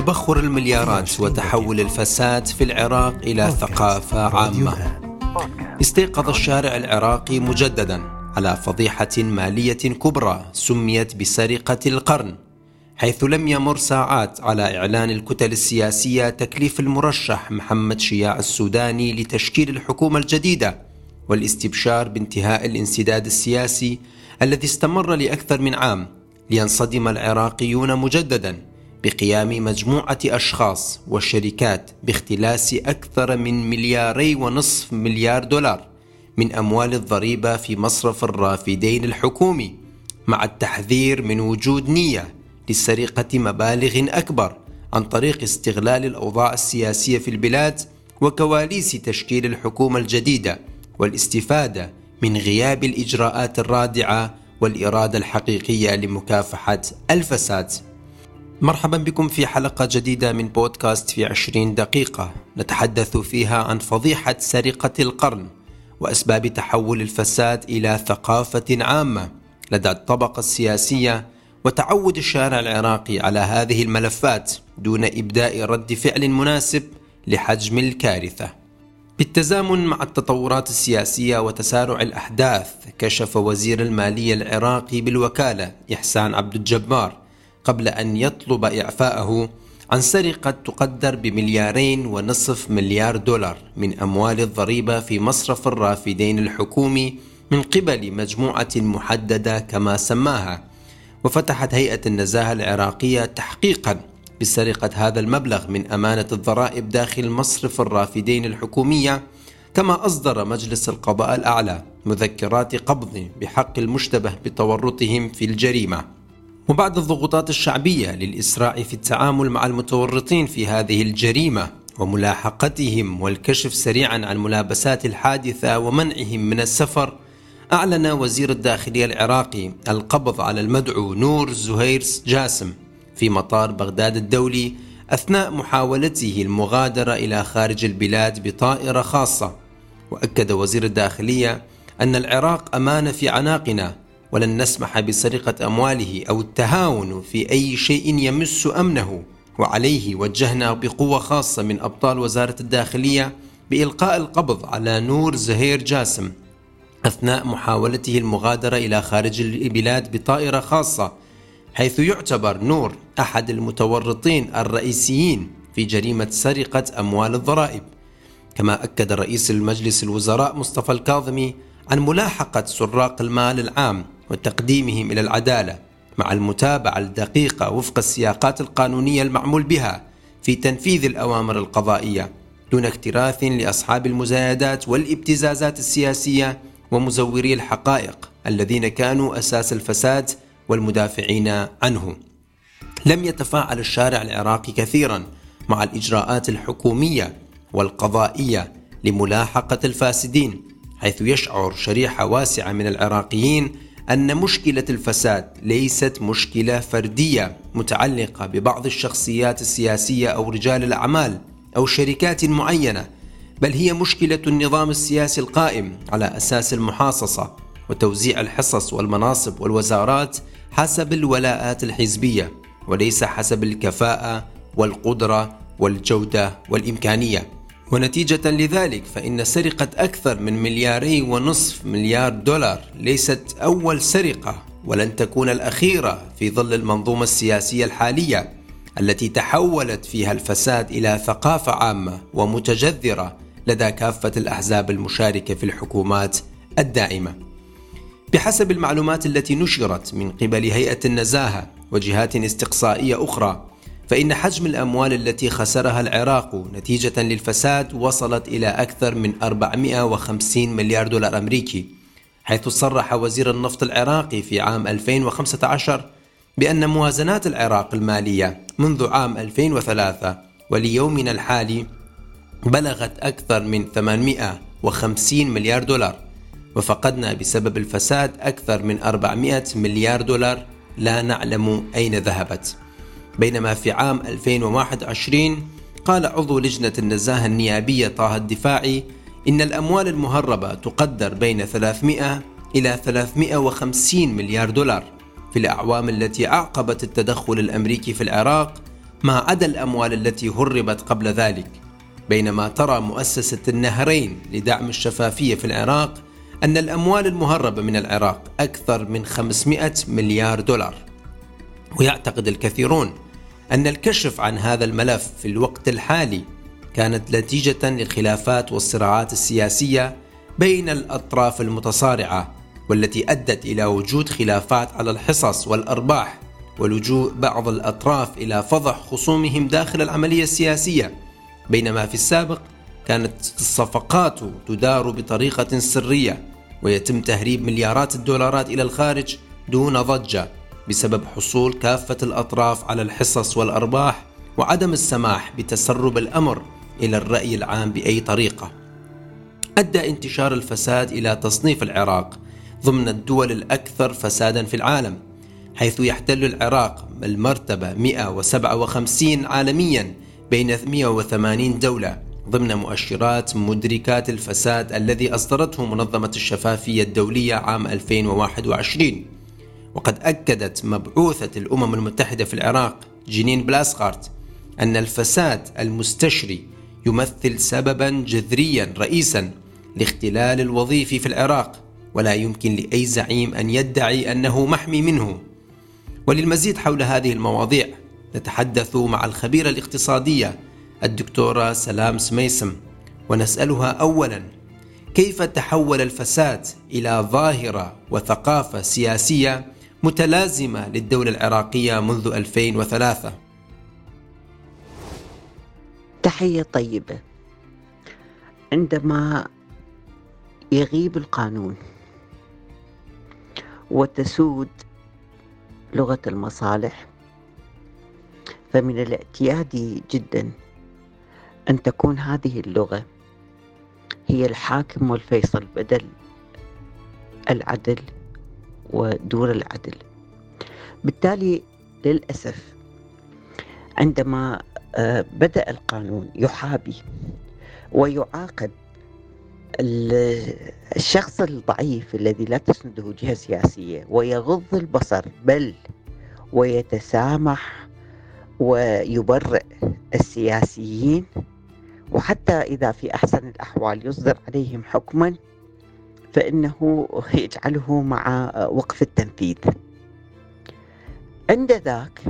تبخر المليارات وتحول الفساد في العراق إلى ثقافة عامة. استيقظ الشارع العراقي مجددا على فضيحة مالية كبرى سميت بسرقة القرن حيث لم يمر ساعات على إعلان الكتل السياسية تكليف المرشح محمد شياع السوداني لتشكيل الحكومة الجديدة والاستبشار بانتهاء الانسداد السياسي الذي استمر لأكثر من عام لينصدم العراقيون مجددا. بقيام مجموعة أشخاص وشركات باختلاس أكثر من ملياري ونصف مليار دولار من أموال الضريبة في مصرف الرافدين الحكومي مع التحذير من وجود نية لسرقة مبالغ أكبر عن طريق استغلال الأوضاع السياسية في البلاد وكواليس تشكيل الحكومة الجديدة والاستفادة من غياب الإجراءات الرادعة والإرادة الحقيقية لمكافحة الفساد. مرحبا بكم في حلقة جديدة من بودكاست في عشرين دقيقة. نتحدث فيها عن فضيحة سرقة القرن وأسباب تحول الفساد إلى ثقافة عامة لدى الطبقة السياسية وتعود الشارع العراقي على هذه الملفات دون إبداء رد فعل مناسب لحجم الكارثة. بالتزامن مع التطورات السياسية وتسارع الأحداث كشف وزير المالية العراقي بالوكالة إحسان عبد الجبار قبل أن يطلب إعفاءه عن سرقة تقدر بمليارين ونصف مليار دولار من أموال الضريبة في مصرف الرافدين الحكومي من قبل مجموعة محددة كما سماها. وفتحت هيئة النزاهة العراقية تحقيقا بسرقة هذا المبلغ من أمانة الضرائب داخل مصرف الرافدين الحكومية كما أصدر مجلس القضاء الأعلى مذكرات قبض بحق المشتبه بتورطهم في الجريمة. وبعد الضغوطات الشعبية للإسراع في التعامل مع المتورطين في هذه الجريمة وملاحقتهم والكشف سريعا عن ملابسات الحادثة ومنعهم من السفر أعلن وزير الداخلية العراقي القبض على المدعو نور زهير جاسم في مطار بغداد الدولي أثناء محاولته المغادرة إلى خارج البلاد بطائرة خاصة. وأكد وزير الداخلية أن العراق أمانة في عناقنا ولن نسمح بسرقة أمواله أو التهاون في أي شيء يمس أمنه. وعليه وجهنا بقوة خاصة من أبطال وزارة الداخلية بإلقاء القبض على نور زهير جاسم أثناء محاولته المغادرة إلى خارج البلاد بطائرة خاصة حيث يعتبر نور أحد المتورطين الرئيسيين في جريمة سرقة أموال الضرائب. كما أكد رئيس المجلس الوزراء مصطفى الكاظمي عن ملاحقة سراق المال العام وتقديمهم إلى العدالة مع المتابعة الدقيقة وفق السياقات القانونية المعمول بها في تنفيذ الأوامر القضائية دون اكتراث لأصحاب المزايدات والابتزازات السياسية ومزوري الحقائق الذين كانوا أساس الفساد والمدافعين عنه. لم يتفاعل الشارع العراقي كثيرا مع الإجراءات الحكومية والقضائية لملاحقة الفاسدين حيث يشعر شريحة واسعة من العراقيين أن مشكلة الفساد ليست مشكلة فردية متعلقة ببعض الشخصيات السياسية أو رجال الأعمال أو شركات معينة بل هي مشكلة النظام السياسي القائم على أساس المحاصصة وتوزيع الحصص والمناصب والوزارات حسب الولاءات الحزبية وليس حسب الكفاءة والقدرة والجودة والإمكانية. ونتيجة لذلك فإن سرقة أكثر من ملياري ونصف مليار دولار ليست أول سرقة ولن تكون الأخيرة في ظل المنظومة السياسية الحالية التي تحولت فيها الفساد إلى ثقافة عامة ومتجذرة لدى كافة الأحزاب المشاركة في الحكومات الدائمة. بحسب المعلومات التي نشرت من قبل هيئة النزاهة وجهات استقصائية أخرى فإن حجم الأموال التي خسرها العراق نتيجة للفساد وصلت إلى أكثر من 450 مليار دولار أمريكي حيث صرح وزير النفط العراقي في عام 2015 بأن موازنات العراق المالية منذ عام 2003 وليومنا الحالي بلغت أكثر من 850 مليار دولار وفقدنا بسبب الفساد أكثر من 400 مليار دولار لا نعلم أين ذهبت. بينما في عام 2021 قال عضو لجنة النزاهة النيابية طه الدفاعي إن الأموال المهربة تقدر بين 300 إلى 350 مليار دولار في الأعوام التي أعقبت التدخل الأمريكي في العراق ما عدا الأموال التي هربت قبل ذلك. بينما ترى مؤسسة النهرين لدعم الشفافية في العراق أن الأموال المهربة من العراق أكثر من 500 مليار دولار. ويعتقد الكثيرون أن الكشف عن هذا الملف في الوقت الحالي كانت نتيجة للخلافات والصراعات السياسية بين الأطراف المتصارعة والتي أدت إلى وجود خلافات على الحصص والأرباح ولجوء بعض الأطراف إلى فضح خصومهم داخل العملية السياسية. بينما في السابق كانت الصفقات تدار بطريقة سرية ويتم تهريب مليارات الدولارات إلى الخارج دون ضجة. بسبب حصول كافة الأطراف على الحصص والأرباح وعدم السماح بتسرب الأمر إلى الرأي العام بأي طريقة. أدى انتشار الفساد إلى تصنيف العراق ضمن الدول الأكثر فسادا في العالم، حيث يحتل العراق المرتبة 157 عالميا بين 180 دولة ضمن مؤشرات مدركات الفساد الذي أصدرته منظمة الشفافية الدولية عام 2021 وقد أكدت مبعوثة الأمم المتحدة في العراق جنين بلاسخارت أن الفساد المستشري يمثل سببا جذريا رئيسا لاختلال الوظيفي في العراق ولا يمكن لأي زعيم أن يدعي أنه محمي منه. وللمزيد حول هذه المواضيع نتحدث مع الخبيرة الاقتصادية الدكتورة سلام سميسم ونسألها أولا كيف تحول الفساد إلى ظاهرة وثقافة سياسية متلازمة للدولة العراقية منذ 2003 تحية طيبة. عندما يغيب القانون وتسود لغة المصالح فمن الاعتيادي جدا أن تكون هذه اللغة هي الحاكم والفيصل بدل العدل. ودور العدل. بالتالي للأسف عندما آه، بدأ القانون يحابي ويعاقب الشخص الضعيف الذي لا تسنده جهة سياسية ويغض البصر بل ويتسامح ويبرئ السياسيين وحتى إذا في أحسن الأحوال يصدر عليهم حكما فإنه يجعله مع وقف التنفيذ. عند ذاك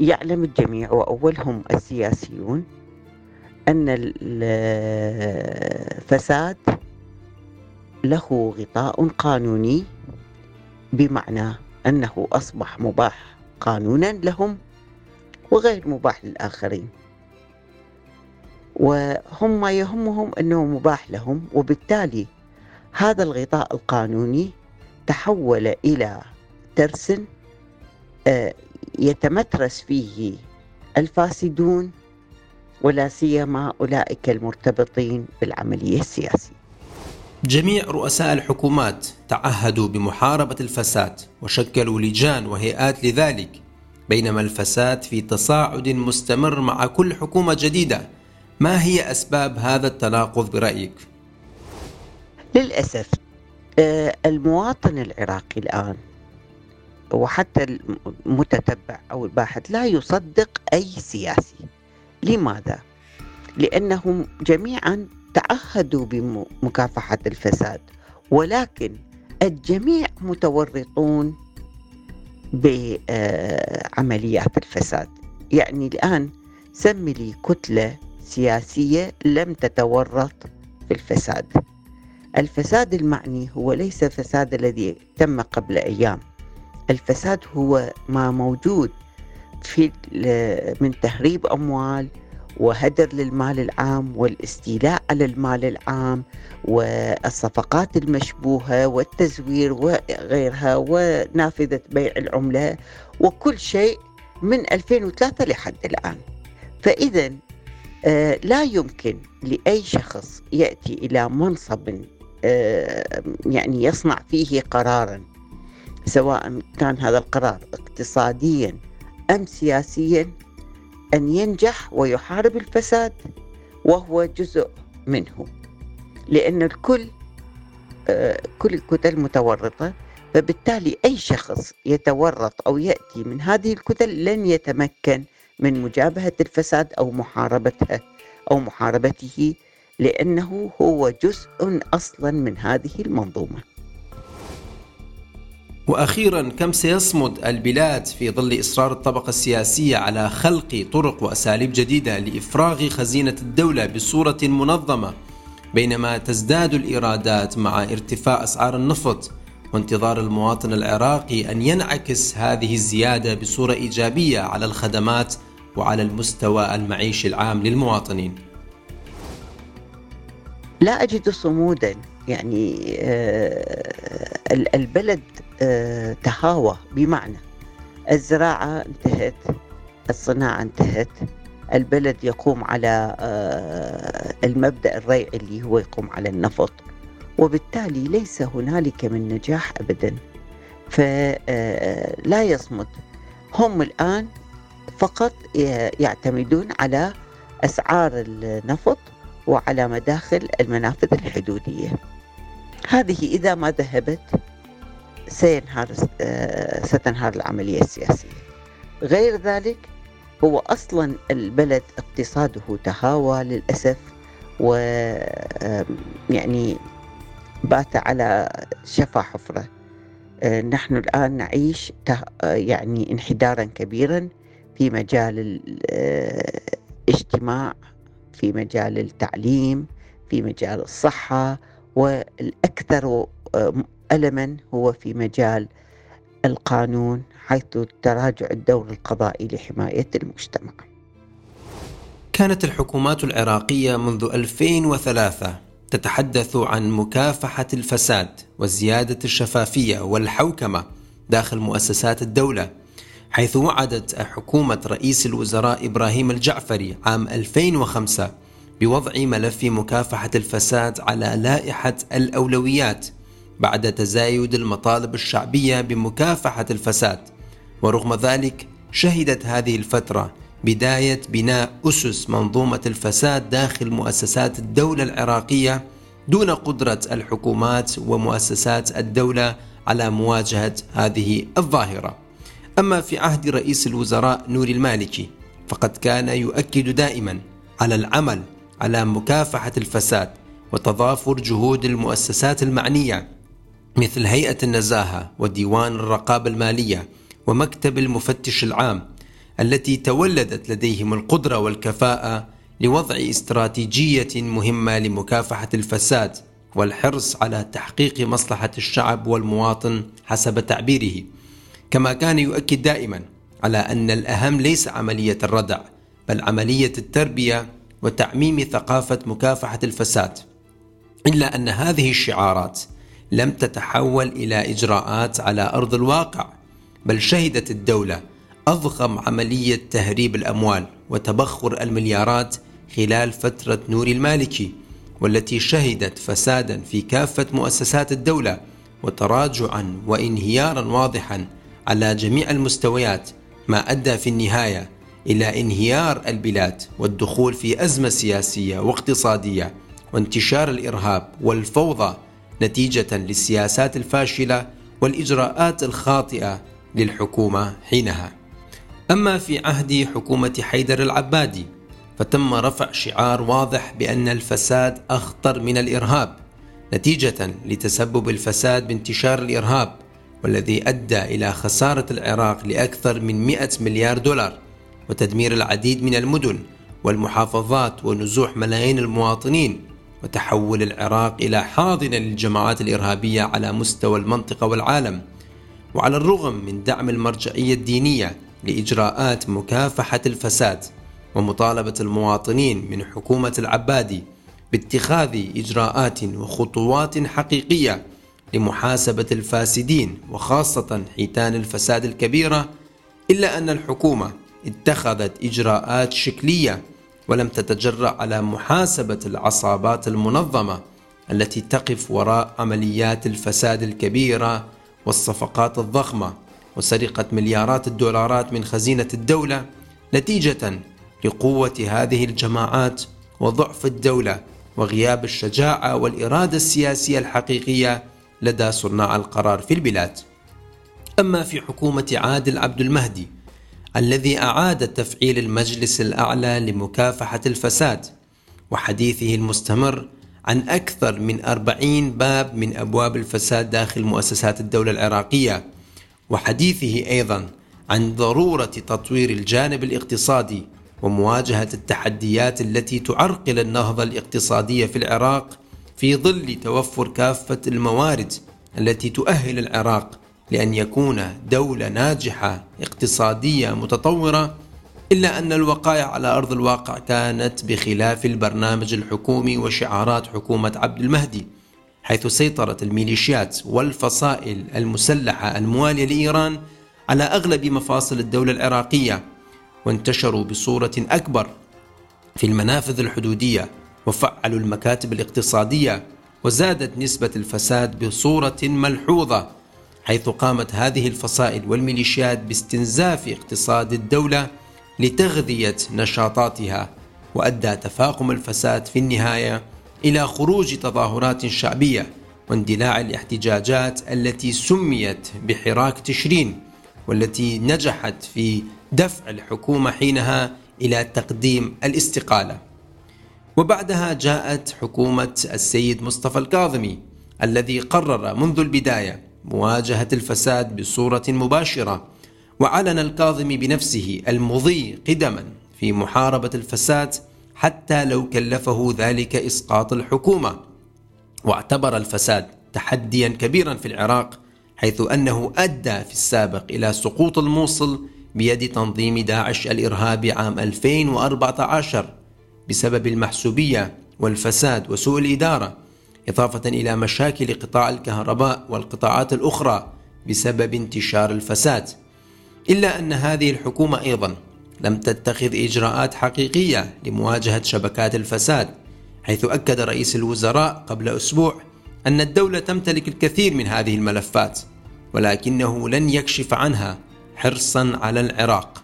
يعلم الجميع وأولهم السياسيون أن الفساد له غطاء قانوني بمعنى أنه أصبح مباح قانونا لهم وغير مباح للآخرين. وهم ما يهمهم أنه مباح لهم وبالتالي هذا الغطاء القانوني تحول إلى ترس آه، يتمترس فيه الفاسدون ولا سيما أولئك المرتبطين بالعملية السياسية جميع رؤساء الحكومات تعهدوا بمحاربة الفساد وشكلوا لجان وهيئات لذلك بينما الفساد في تصاعد مستمر مع كل حكومة جديدة ما هي أسباب هذا التناقض برأيك؟ للأسف آه، المواطن العراقي الآن وحتى المتتبع أو الباحث لا يصدق أي سياسي. لماذا؟ لأنهم جميعا تعهدوا بمكافحة الفساد ولكن الجميع متورطون بعمليات الفساد. يعني الآن سمي لي كتلة سياسية لم تتورط في الفساد. الفساد المعني هو ليس الفساد الذي تم قبل أيام. الفساد هو ما موجود في من تهريب أموال وهدر للمال العام والاستيلاء على المال العام والصفقات المشبوهة والتزوير وغيرها ونافذة بيع العملة وكل شيء من 2003 لحد الآن. فإذا آه، لا يمكن لأي شخص يأتي إلى منصب يعني يصنع فيه قرارا سواء كان هذا القرار اقتصاديا أم سياسيا أن ينجح ويحارب الفساد وهو جزء منه. لأن الكل آه، كل الكتل متورطة فبالتالي أي شخص يتورط أو يأتي من هذه الكتل لن يتمكن من مجابهة الفساد أو محاربتها أو محاربته لأنه هو جزء أصلا من هذه المنظومة وأخيرا كم سيصمد البلاد في ظل إصرار الطبقة السياسية على خلق طرق وأساليب جديدة لإفراغ خزينة الدولة بصورة منظمة بينما تزداد الإيرادات مع ارتفاع أسعار النفط وانتظار المواطن العراقي أن ينعكس هذه الزيادة بصورة إيجابية على الخدمات وعلى المستوى المعيشي العام للمواطنين. لا أجد صمودا. يعني آه، البلد آه، تهاوى بمعنى. الزراعة انتهت الصناعة انتهت. البلد يقوم على آه، المبدأ الريعي اللي هو يقوم على النفط. وبالتالي ليس هنالك من نجاح ابدا. فلا يصمد. هم الآن فقط يعتمدون على أسعار النفط وعلى مداخل المنافذ الحدودية. هذه إذا ما ذهبت سينهار ستنهار العملية السياسية. غير ذلك هو أصلا البلد اقتصاده تهاوى للأسف و يعني بات على شفا حفرة. آه، نحن الآن نعيش يعني انحدارا كبيرا في مجال الاجتماع في مجال التعليم في مجال الصحة والأكثر الما هو في مجال القانون حيث تراجع الدور القضائي لحماية المجتمع. كانت الحكومات العراقية منذ 2003 تتحدث عن مكافحة الفساد وزيادة الشفافية والحوكمة داخل مؤسسات الدولة حيث وعدت حكومة رئيس الوزراء إبراهيم الجعفري عام 2005 بوضع ملف مكافحة الفساد على لائحة الأولويات بعد تزايد المطالب الشعبية بمكافحة الفساد ورغم ذلك شهدت هذه الفترة بداية بناء أسس منظومة الفساد داخل مؤسسات الدولة العراقية دون قدرة الحكومات ومؤسسات الدولة على مواجهة هذه الظاهرة. أما في عهد رئيس الوزراء نور المالكي فقد كان يؤكد دائما على العمل على مكافحة الفساد وتضافر جهود المؤسسات المعنية مثل هيئة النزاهة وديوان الرقابة المالية ومكتب المفتش العام التي تولدت لديهم القدرة والكفاءة لوضع استراتيجية مهمة لمكافحة الفساد والحرص على تحقيق مصلحة الشعب والمواطن حسب تعبيره. كما كان يؤكد دائما على أن الأهم ليس عملية الردع بل عملية التربية وتعميم ثقافة مكافحة الفساد. إلا أن هذه الشعارات لم تتحول إلى إجراءات على أرض الواقع بل شهدت الدولة أضخم عملية تهريب الأموال وتبخر المليارات خلال فترة نور المالكي والتي شهدت فسادا في كافة مؤسسات الدولة وتراجعا وانهيارا واضحا على جميع المستويات ما أدى في النهاية إلى انهيار البلاد والدخول في أزمة سياسية واقتصادية وانتشار الإرهاب والفوضى نتيجة للسياسات الفاشلة والإجراءات الخاطئة للحكومة حينها. أما في عهد حكومة حيدر العبادي فتم رفع شعار واضح بأن الفساد أخطر من الإرهاب نتيجة لتسبب الفساد بانتشار الإرهاب والذي أدى إلى خسارة العراق لأكثر من 100 مليار دولار وتدمير العديد من المدن والمحافظات ونزوح ملايين المواطنين وتحول العراق إلى حاضنة للجماعات الإرهابية على مستوى المنطقة والعالم. وعلى الرغم من دعم المرجعية الدينية لإجراءات مكافحة الفساد ومطالبة المواطنين من حكومة العبادي باتخاذ إجراءات وخطوات حقيقية لمحاسبة الفاسدين وخاصة حيتان الفساد الكبيرة إلا أن الحكومة اتخذت إجراءات شكلية ولم تتجرأ على محاسبة العصابات المنظمة التي تقف وراء عمليات الفساد الكبيرة والصفقات الضخمة وسرقة مليارات الدولارات من خزينة الدولة نتيجة لقوة هذه الجماعات وضعف الدولة وغياب الشجاعة والإرادة السياسية الحقيقية لدى صناع القرار في البلاد. أما في حكومة عادل عبد المهدي الذي أعاد تفعيل المجلس الأعلى لمكافحة الفساد وحديثه المستمر عن أكثر من أربعين باب من أبواب الفساد داخل مؤسسات الدولة العراقية وحديثه أيضا عن ضرورة تطوير الجانب الاقتصادي ومواجهة التحديات التي تعرقل النهضة الاقتصادية في العراق في ظل توفر كافة الموارد التي تؤهل العراق لأن يكون دولة ناجحة اقتصادية متطورة إلا أن الوقائع على أرض الواقع كانت بخلاف البرنامج الحكومي وشعارات حكومة عبد المهدي حيث سيطرت الميليشيات والفصائل المسلحة الموالية لإيران على أغلب مفاصل الدولة العراقية وانتشروا بصورة أكبر في المنافذ الحدودية وفعلوا المكاتب الاقتصادية وزادت نسبة الفساد بصورة ملحوظة حيث قامت هذه الفصائل والميليشيات باستنزاف اقتصاد الدولة لتغذية نشاطاتها وأدى تفاقم الفساد في النهاية إلى خروج تظاهرات شعبية واندلاع الاحتجاجات التي سميت بحراك تشرين والتي نجحت في دفع الحكومة حينها إلى تقديم الاستقالة. وبعدها جاءت حكومة السيد مصطفى الكاظمي الذي قرر منذ البداية مواجهة الفساد بصورة مباشرة وعلن الكاظمي بنفسه المضي قدما في محاربة الفساد حتى لو كلفه ذلك إسقاط الحكومة. واعتبر الفساد تحديا كبيرا في العراق حيث أنه أدى في السابق إلى سقوط الموصل بيد تنظيم داعش الإرهابي عام 2014 بسبب المحسوبية والفساد وسوء الإدارة إضافة إلى مشاكل قطاع الكهرباء والقطاعات الأخرى بسبب انتشار الفساد. إلا أن هذه الحكومة أيضا لم تتخذ إجراءات حقيقية لمواجهة شبكات الفساد حيث أكد رئيس الوزراء قبل أسبوع أن الدولة تمتلك الكثير من هذه الملفات ولكنه لن يكشف عنها حرصا على العراق.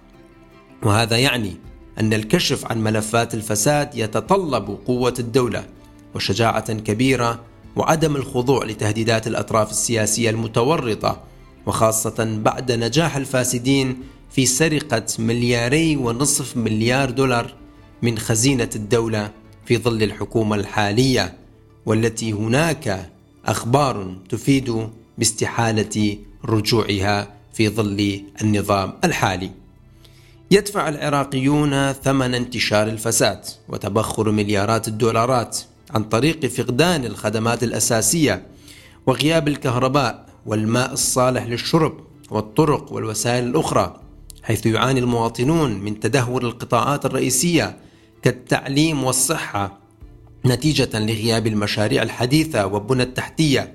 وهذا يعني أن الكشف عن ملفات الفساد يتطلب قوة الدولة وشجاعة كبيرة وعدم الخضوع لتهديدات الأطراف السياسية المتورطة وخاصة بعد نجاح الفاسدين في سرقة ملياري ونصف مليار دولار من خزينة الدولة في ظل الحكومة الحالية والتي هناك أخبار تفيد باستحالة رجوعها في ظل النظام الحالي. يدفع العراقيون ثمن انتشار الفساد وتبخر مليارات الدولارات عن طريق فقدان الخدمات الأساسية وغياب الكهرباء والماء الصالح للشرب والطرق والوسائل الأخرى حيث يعاني المواطنون من تدهور القطاعات الرئيسية كالتعليم والصحة نتيجة لغياب المشاريع الحديثة والبنى التحتية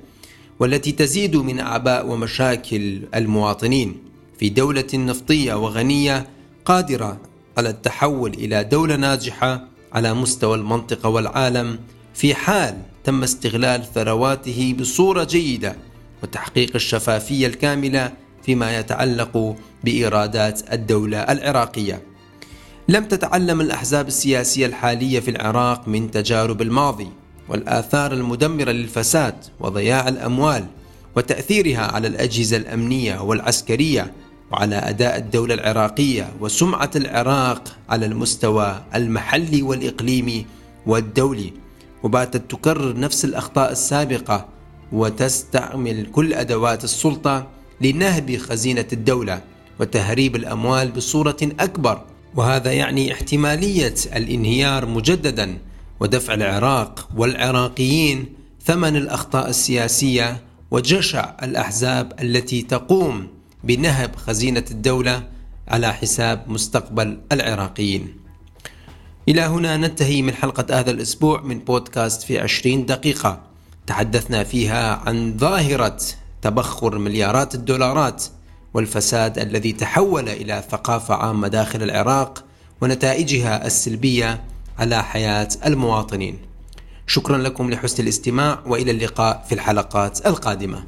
والتي تزيد من أعباء ومشاكل المواطنين في دولة نفطية وغنية قادرة على التحول إلى دولة ناجحة على مستوى المنطقة والعالم في حال تم استغلال ثرواته بصورة جيدة وتحقيق الشفافية الكاملة فيما يتعلق بإيرادات الدولة العراقية. لم تتعلم الأحزاب السياسية الحالية في العراق من تجارب الماضي والآثار المدمرة للفساد وضياع الأموال وتأثيرها على الأجهزة الأمنية والعسكرية وعلى أداء الدولة العراقية وسمعة العراق على المستوى المحلي والإقليمي والدولي. وباتت تكرر نفس الأخطاء السابقة وتستعمل كل أدوات السلطة لنهب خزينة الدولة وتهريب الأموال بصورة أكبر. وهذا يعني احتمالية الانهيار مجددا ودفع العراق والعراقيين ثمن الأخطاء السياسية وجشع الأحزاب التي تقوم بنهب خزينة الدولة على حساب مستقبل العراقيين. إلى هنا ننتهي من حلقة هذا الأسبوع من بودكاست في عشرين دقيقة. تحدثنا فيها عن ظاهرة تبخر مليارات الدولارات والفساد الذي تحول إلى ثقافة عامة داخل العراق ونتائجها السلبية على حياة المواطنين. شكرا لكم لحسن الاستماع وإلى اللقاء في الحلقات القادمة.